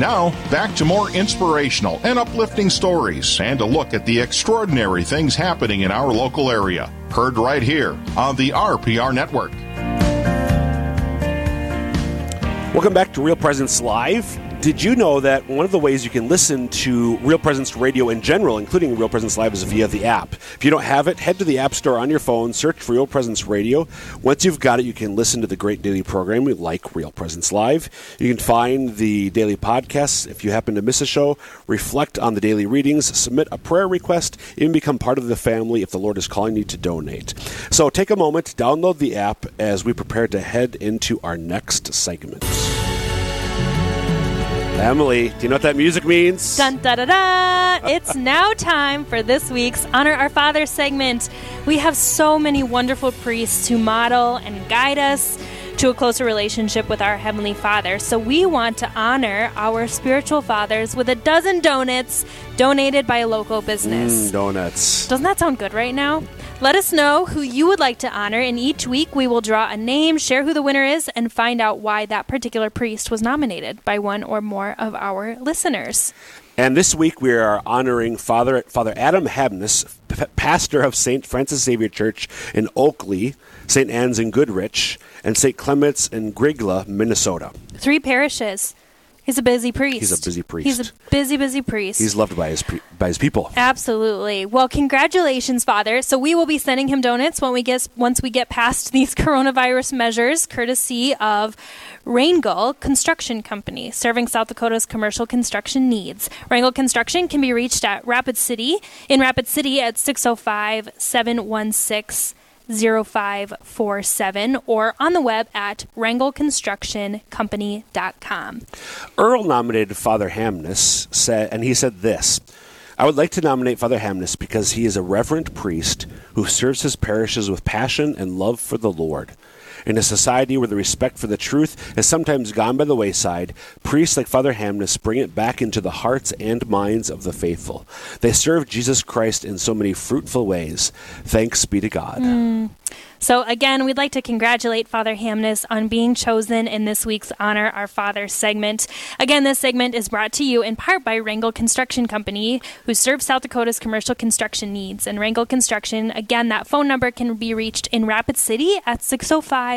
Now, back to more inspirational and uplifting stories and a look at the extraordinary things happening in our local area. Heard right here on the RPR Network. Welcome back to Real Presence Live. Did you know that one of the ways you can listen to Real Presence Radio in general, including Real Presence Live, is via the app? If you don't have it, head to the App Store on your phone, search for Real Presence Radio. Once you've got it, you can listen to the great daily program we like Real Presence Live. You can find the daily podcasts. If you happen to miss a show, reflect on the daily readings, submit a prayer request, even become part of the family if the Lord is calling you to donate. So take a moment, download the app as we prepare to head into our next segment. Emily, do you know what that music means? Dun da da da! It's now time for this week's Honor Our Father segment. We have so many wonderful priests who model and guide us to a closer relationship with our Heavenly Father. So we want to honor our spiritual fathers with a dozen donuts donated by a local business. Mm, donuts. Doesn't that sound good right now? Let us know who you would like to honor, and each week we will draw a name, share who the winner is, and find out why that particular priest was nominated by one or more of our listeners. And this week we are honoring Father Father Adam Hamness, p- pastor of St. Francis Xavier Church in Oklee, St. Anne's in Goodridge, and St. Clement's in Grygla, Minnesota. Three parishes. He's a busy priest. He's a busy priest. He's a busy, busy priest. He's loved by his pre- by his people. Absolutely. Well, congratulations, Father. So we will be sending him donuts when we get once we get past these coronavirus measures, courtesy of Rangel Construction Company, serving South Dakota's commercial construction needs. Rangel Construction can be reached at Rapid City in Rapid City at 605 716 0547 or on the web at wrangelconstructioncompany.com. Earl nominated Father Hamness, said, and he said this I would like to nominate Father Hamness because he is a reverent priest who serves his parishes with passion and love for the Lord. In a society where the respect for the truth has sometimes gone by the wayside, priests like Father Hamness bring it back into the hearts and minds of the faithful. They serve Jesus Christ in so many fruitful ways. Thanks be to God. Mm. So, again, we'd like to congratulate Father Hamness on being chosen in this week's Honor Our Father segment. Again, this segment is brought to you in part by Rangel Construction Company, who serves South Dakota's commercial construction needs. And Rangel Construction, again, that phone number can be reached in Rapid City at 605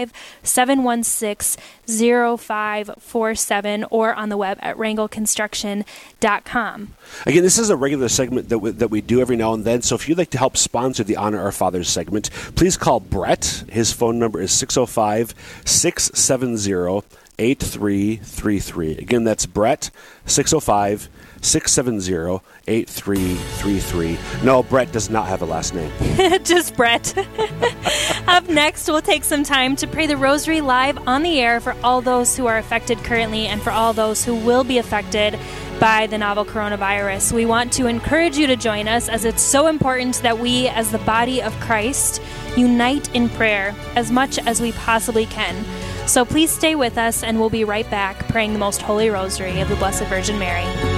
716 0547 or on the web at wrangelconstruction.com. Again, this is a regular segment that we, that we do every now and then. So if you'd like to help sponsor the Honor Our Fathers segment, please call Brett. His phone number is 605 670 8333. Again, that's Brett, 605 670 8333. No, Brett does not have a last name. Just Brett. Up next, we'll take some time to pray the Rosary live on the air for all those who are affected currently and for all those who will be affected by the novel coronavirus. We want to encourage you to join us as it's so important that we, as the body of Christ, unite in prayer as much as we possibly can. So please stay with us, and we'll be right back praying the Most Holy Rosary of the Blessed Virgin Mary.